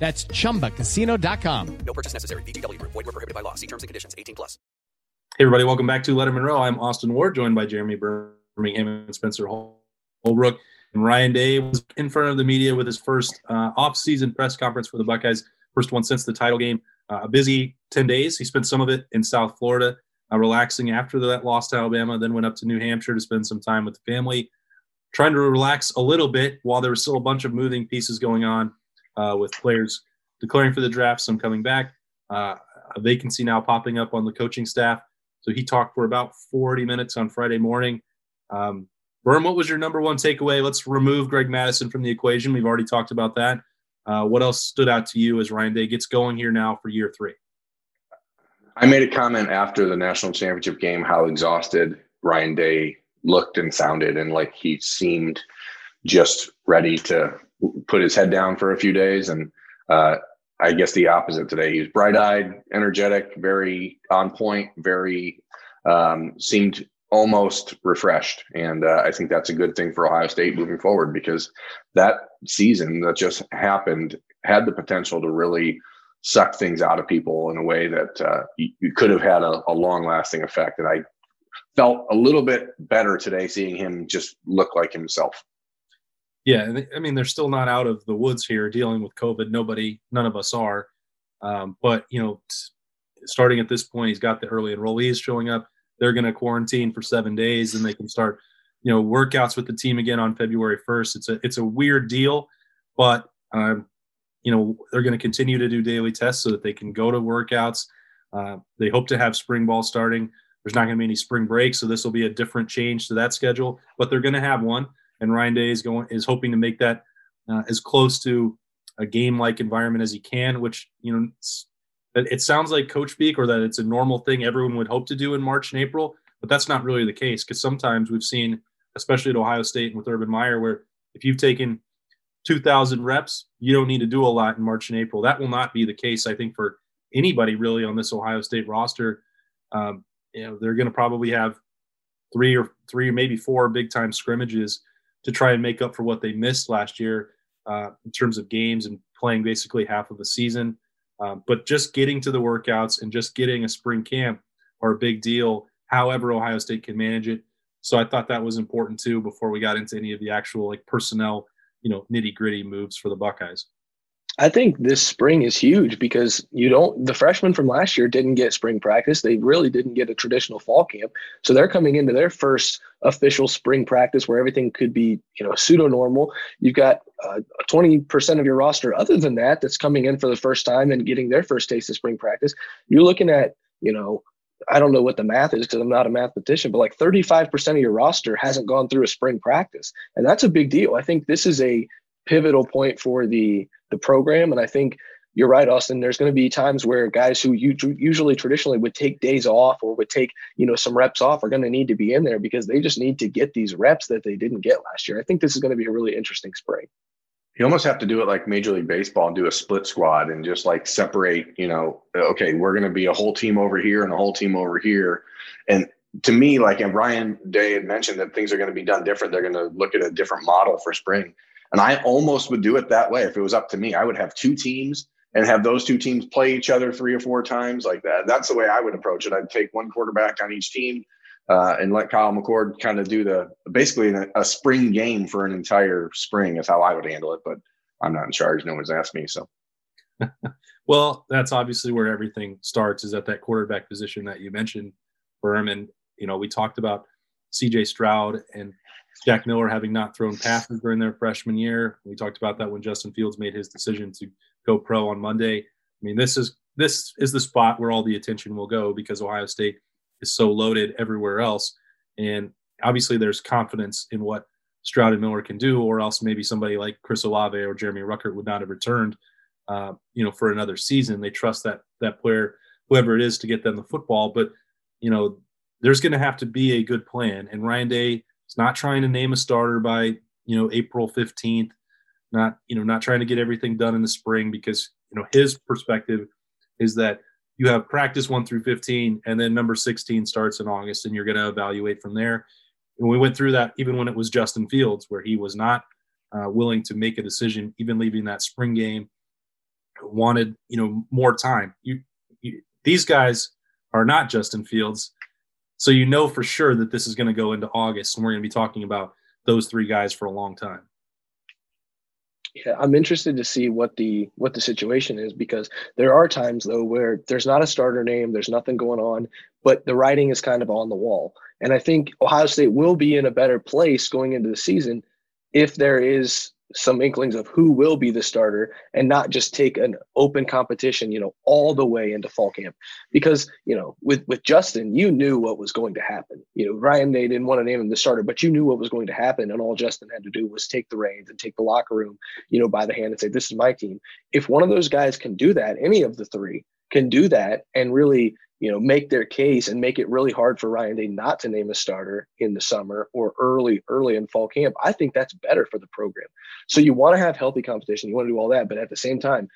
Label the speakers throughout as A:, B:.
A: That's chumbacasino.com.
B: No purchase necessary. VGW Group. Void were prohibited by law. See terms and conditions. 18 plus.
C: Hey, everybody. Welcome back to Letterman Row. I'm Austin Ward, joined by Jeremy Birmingham and Spencer Holbrook. And Ryan Day was in front of the media with his first uh, off-season press conference for the Buckeyes. First one since the title game. Uh, a busy 10 days. He spent some of it in South Florida, uh, relaxing after that loss to Alabama, then went up to New Hampshire to spend some time with the family, trying to relax a little bit while there was still a bunch of moving pieces going on uh, with players declaring for the draft, some coming back, uh, a vacancy now popping up on the coaching staff. So he talked for about 40 minutes on Friday morning. Um, Berm, what was your number one takeaway? Let's remove Greg Mattison from the equation. We've already talked about that. Uh, what else stood out to you as Ryan Day gets going here now for year three?
D: I made a comment after the national championship game how exhausted Ryan Day looked and sounded, and like he seemed just ready to put his head down for a few days. And uh, I guess the opposite today. He was bright eyed, energetic, very on point, very um, seemed almost refreshed. And uh, I think that's a good thing for Ohio State moving forward because that season that just happened had the potential to really suck things out of people in a way that uh, you, you, could have had a, a long lasting effect. And I felt a little bit better today seeing him just look like himself.
C: Yeah, I mean they're still not out of the woods here dealing with COVID. Nobody, none of us are. Um, but you know, starting at this point, he's got the early enrollees showing up. They're going to quarantine for seven days, and they can start, you know, workouts with the team again on February first. It's a it's a weird deal, but um, you know they're going to continue to do daily tests so that they can go to workouts. Uh, they hope to have spring ball starting. There's not going to be any spring break, so this will be a different change to that schedule. But they're going to have one and Ryan Day is going is hoping to make that uh, as close to a game-like environment as he can. Which you know, it sounds like coach speak or that it's a normal thing everyone would hope to do in March and April, but that's not really the case because sometimes we've seen, especially at Ohio State and with Urban Meyer, where if you've taken 2,000 reps, you don't need to do a lot in March and April. That will not be the case, I think, for anybody really on this Ohio State roster. Um, you know, they're going to probably have three or three or maybe four big time scrimmages to try and make up for what they missed last year uh, in terms of games and playing basically half of a season. Um, but just getting to the workouts and just getting a spring camp are a big deal, however, Ohio State can manage it. So I thought that was important too before we got into any of the actual like personnel, you know, nitty gritty moves for the Buckeyes.
E: I think this spring is huge because you don't the freshmen from last year didn't get spring practice. They really didn't get a traditional fall camp. So they're coming into their first official spring practice where everything could be, you know, pseudo normal. You've got uh, 20% of your roster other than that that's coming in for the first time and getting their first taste of spring practice. You're looking at, you know, I don't know what the math is because I'm not a mathematician, but like 35% of your roster hasn't gone through a spring practice. And that's a big deal. I think this is a pivotal point for the the program. And I think you're right, Austin. There's going to be times where guys who usually traditionally would take days off or would take you know some reps off are going to need to be in there because they just need to get these reps that they didn't get last year. I think this is going to be a really interesting spring.
D: You almost have to do it like Major League Baseball and do a split squad and just like separate. You know, okay, we're going to be a whole team over here and a whole team over here, and to me, like and Ryan Day had mentioned that things are going to be done different. They're going to look at a different model for spring. And I almost would do it that way if it was up to me. I would have two teams and have those two teams play each other three or four times like that. That's the way I would approach it. I'd take one quarterback on each team uh, and let Kyle McCord kind of do the basically a, spring game for an entire spring is how I would handle it. But I'm not in charge. No one's asked me. So.
C: well, that's obviously where everything starts is at that quarterback position that you mentioned, Berman. You know, we talked about CJ Stroud and Jack Miller having not thrown passes during their freshman year. We talked about that when Justin Fields made his decision to go pro on Monday. I mean, this is this is the spot where all the attention will go because Ohio State is so loaded everywhere else, and obviously there's confidence in what Stroud and Miller can do, or else maybe somebody like Chris Olave or Jeremy Ruckert would not have returned, uh, you know, for another season. They trust that that player whoever it is to get them the football. But you know, there's going to have to be a good plan. And Ryan Day not trying to name a starter by you know April 15th. Not you know not trying to get everything done in the spring because you know his perspective is that you have practice one through 15 and then number 16 starts in august and you're going to evaluate from there. And we went through that even when it was justin fields where he was not uh, willing to make a decision even leaving that spring game. Wanted you know more time. You, you these guys are not justin fields so you know for sure that this is going to go into august and we're going to be talking about those three guys for a long time
E: yeah, I'm interested to see what the what the situation is because there are times though where there's not a starter name, there's nothing going on, but the writing is kind of on the wall. And I think Ohio State will be in a better place going into the season if there is some inklings of who will be the starter and not just take an open competition, you know, all the way into fall camp. Because, you know, with with Justin, you knew what was going to happen. You know, Ryan Day didn't want to name him the starter, but you knew what was going to happen. And all Justin had to do was take the reins and take the locker room, you know, by the hand and say, This is my team. If one of those guys can do that, any of the three can do that and really you know, make their case and make it really hard for Ryan Day not to name a starter in the summer or early, early in fall camp. I think that's better for the program. So you want to have healthy competition, you want to do all that, but at the same time,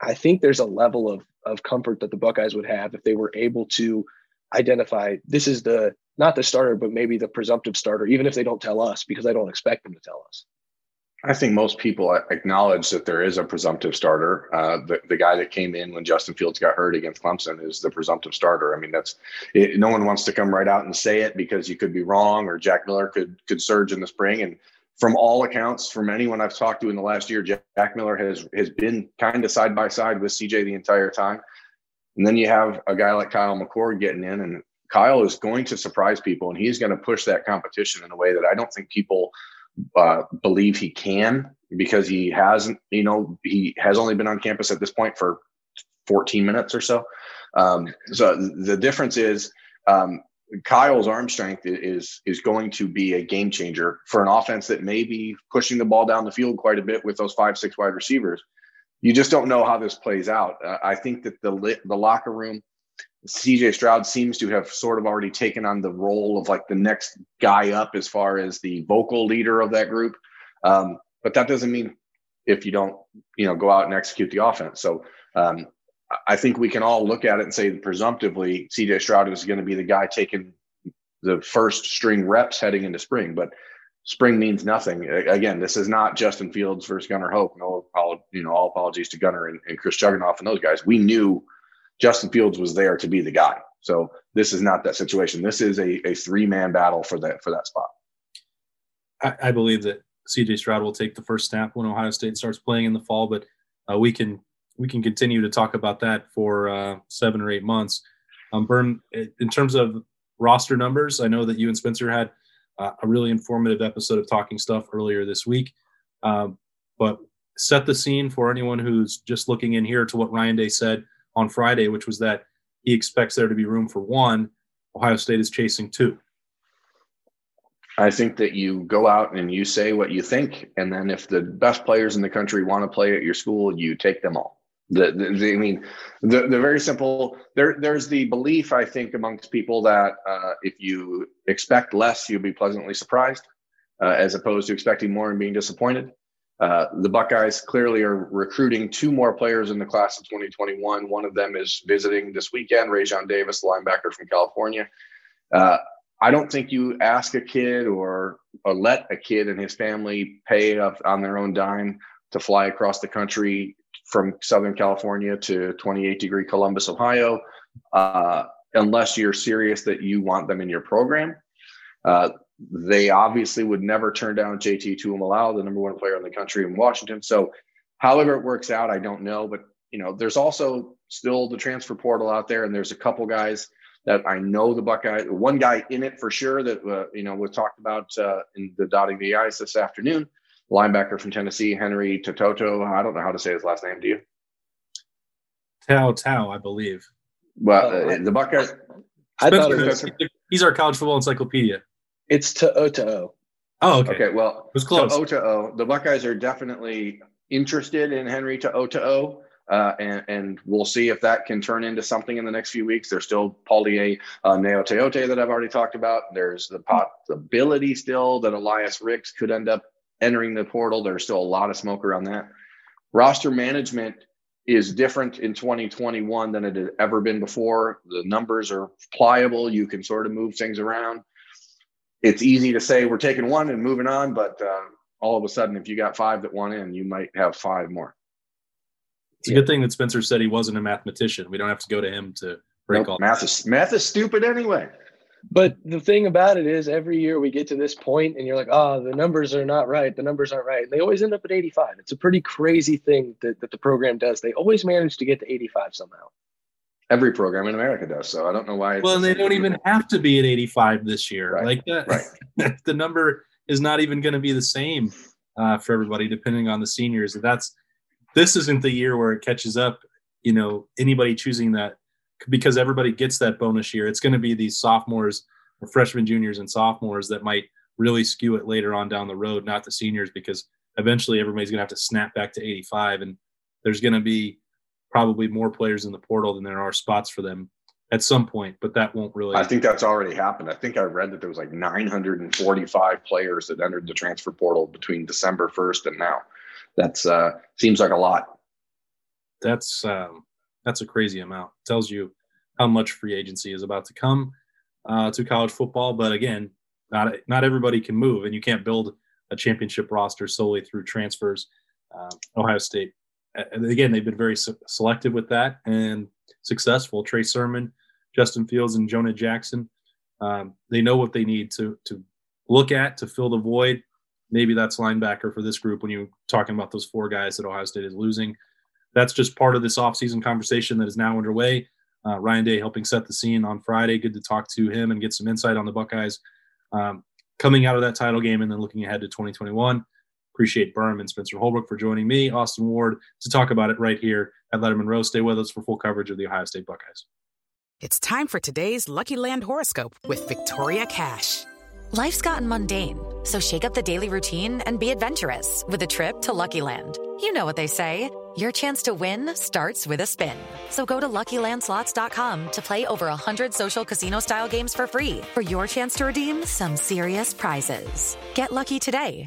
E: I think there's a level of of comfort that the Buckeyes would have if they were able to identify this is the not the starter, but maybe the presumptive starter, even if they don't tell us, because I don't expect them to tell us.
D: I think most people acknowledge that there is a presumptive starter. Uh, the, the guy that came in when Justin Fields got hurt against Clemson is the presumptive starter. I mean, that's it, no one wants to come right out and say it because you could be wrong or Jack Miller could could surge in the spring. And from all accounts, from anyone I've talked to in the last year, Jack, Jack Miller has has been kind of side by side with CJ the entire time. And then you have a guy like Kyle McCord getting in, and Kyle is going to surprise people, and he's going to push that competition in a way that I don't think people – uh, believe he can because he hasn't, you know, he has only been on campus at this point for 14 minutes or so. Um, so the difference is um, Kyle's arm strength is is going to be a game changer for an offense that may be pushing the ball down the field quite a bit with those five six wide receivers. You just don't know how this plays out. Uh, I think that the the locker room CJ Stroud seems to have sort of already taken on the role of like the next guy up as far as the vocal leader of that group. Um, but that doesn't mean if you don't, you know, go out and execute the offense. So um, I think we can all look at it and say presumptively CJ Stroud is going to be the guy taking the first string reps heading into spring. But spring means nothing. Again, this is not Justin Fields versus Gunnar Hoak. No, you know, all apologies to Gunnar and, and Chris Chugunov and those guys. We knew Justin Fields was there to be the guy. So this is not that situation. This is a, a three man battle for that for that spot.
C: I, I, believe that CJ Stroud will take the first snap when Ohio State starts playing in the fall, but uh, we can we can continue to talk about that for uh, seven or eight months. Um, Berm, in terms of roster numbers, I know that you and Spencer had uh, a really informative episode of Talking Stuff earlier this week. Um, but set the scene for anyone who's just looking in here to what Ryan Day said on Friday, which was that he expects there to be room for one. Ohio State is chasing two.
D: I think that you go out and you say what you think, and then if the best players in the country want to play at your school, you take them all. The, the, the I mean, the the very simple. There there's the belief I think amongst people that uh, if you expect less, you'll be pleasantly surprised, uh, as opposed to expecting more and being disappointed. Uh, the Buckeyes clearly are recruiting two more players in the class of 2021. One of them is visiting this weekend, Raesjon Davis, linebacker from California. Uh, I don't think you ask a kid or, or let a kid and his family pay on their own dime to fly across the country from Southern California to 28 degree Columbus, Ohio, uh, unless you're serious that you want them in your program. Uh, they obviously would never turn down JT Tuimoloau, the number one player in the country in Washington. So, however it works out, I don't know. But you know, there's also still the transfer portal out there, and there's a couple guys that I know the Buckeye. One guy in it for sure that uh, you know was talked about uh, in the dotting the i's this afternoon. Linebacker from Tennessee, Henry Tototo. I don't know how to say his last name. Do you?
C: Tao Tao, I believe.
D: Well, uh, the Buckeyes.
C: I thought it was, he's our college football encyclopedia.
E: It's To'oTo'o.
C: Oh, okay.
D: Okay, well,
C: it was close.
D: To'oTo'o. The Buckeyes are definitely interested in Henry To'oTo'o. Uh, and, and, we'll see if that can turn into something in the next few weeks. There's still Palaie uh, Gaoteote that I've already talked about. There's the possibility still that Elias Ricks could end up entering the portal. There's still a lot of smoke around that. Roster management is different in 2021 than it had ever been before. The numbers are pliable. You can sort of move things around. It's easy to say we're taking one and moving on, but uh, all of a sudden, if you got five that want in, you might have five more.
C: It's a good thing that Spencer said he wasn't a mathematician. We don't have to go to him to break nope, all
D: math is math is stupid anyway.
E: But the thing about it is, every year we get to this point, and you're like, "Oh, the numbers are not right. The numbers aren't right." And they always end up at 85. It's a pretty crazy thing that, that the program does. They always manage to get to 85 somehow.
D: Every program in America does. So I don't know why.
C: Well, and they don't even have to be at 85 this year.
D: Right.
C: Like that,
D: right.
C: the number is not even going to be the same uh, for everybody, depending on the seniors. That's this isn't the year where it catches up. You know, anybody choosing that because everybody gets that bonus year. It's going to be these sophomores or freshmen, juniors, and sophomores that might really skew it later on down the road, not the seniors, because eventually everybody's going to have to snap back to 85, and there's going to be probably more players in the portal than there are spots for them at some point, but that won't really.
D: I think that's already happened. I think I read that there was like 945 players that entered the transfer portal between December 1st and now that's uh, seems like a lot.
C: That's um, that's a crazy amount. It tells you how much free agency is about to come uh, to college football. But again, not not everybody can move, and you can't build a championship roster solely through transfers. Uh, Ohio State, again, they've been very selective with that and successful. Trey Sermon, Justin Fields, and Jonah Jackson. Um, they know what they need to to look at to fill the void maybe that's linebacker for this group when you're talking about those four guys that Ohio State is losing. That's just part of this offseason conversation that is now underway. Uh, Ryan Day helping set the scene on Friday. Good to talk to him and get some insight on the Buckeyes um, coming out of that title game and then looking ahead to 2021. Appreciate Berm and Spencer Holbrook for joining me, Austin Ward, to talk about it right here at Letterman Row. Stay with us for full coverage of the Ohio State Buckeyes.
F: It's time for today's Lucky Land horoscope with Victoria Cash.
G: Life's gotten mundane, so shake up the daily routine and be adventurous with a trip to Lucky Land. You know what they say. Your chance to win starts with a spin. So go to LuckyLandSlots.com to play over 100 social casino-style games for free for your chance to redeem some serious prizes. Get lucky today